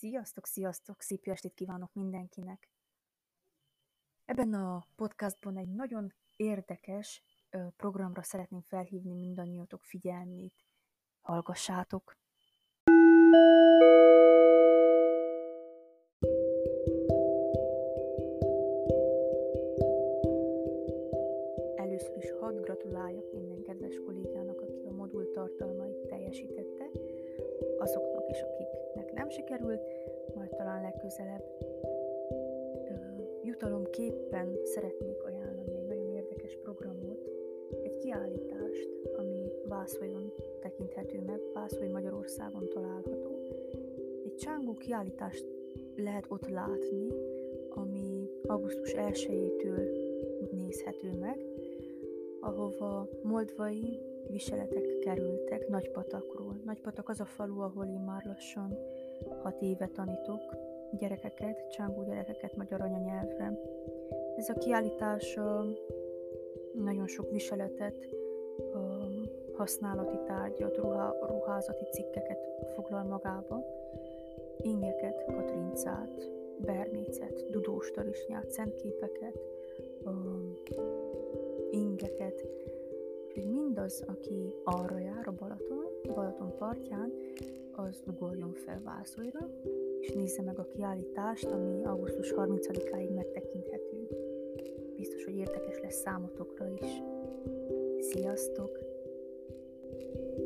Sziasztok, sziasztok, szép jó estét kívánok mindenkinek! Ebben a podcastban egy nagyon érdekes programra szeretném felhívni mindannyiatok figyelmét. Hallgassátok! Először is hadd gratuláljak minden kedves kollégának, aki a modul tartalmait teljesítette, sikerült, majd talán legközelebb. Jutalomképpen szeretnék ajánlani egy nagyon érdekes programot, egy kiállítást, ami Vászolyon tekinthető meg, Vászolj Magyarországon található. Egy csángó kiállítást lehet ott látni, ami augusztus 1-től nézhető meg, ahova moldvai viseletek kerültek Nagypatakról. Nagypatak az a falu, ahol én már lassan hat éve tanítok gyerekeket, csángó gyerekeket magyar anyanyelvre. Ez a kiállítás nagyon sok viseletet, használati tárgyat, ruha, ruházati cikkeket foglal magába. Ingeket, katrincát, bernécet, dudós tarisnyát, szentképeket, úgyhogy mindaz, aki arra jár a Balaton, Balaton partján, az ugorjon fel Vászonyra, és nézze meg a kiállítást, ami augusztus 30-áig megtekinthető. Biztos, hogy érdekes lesz számotokra is. Sziasztok! thank you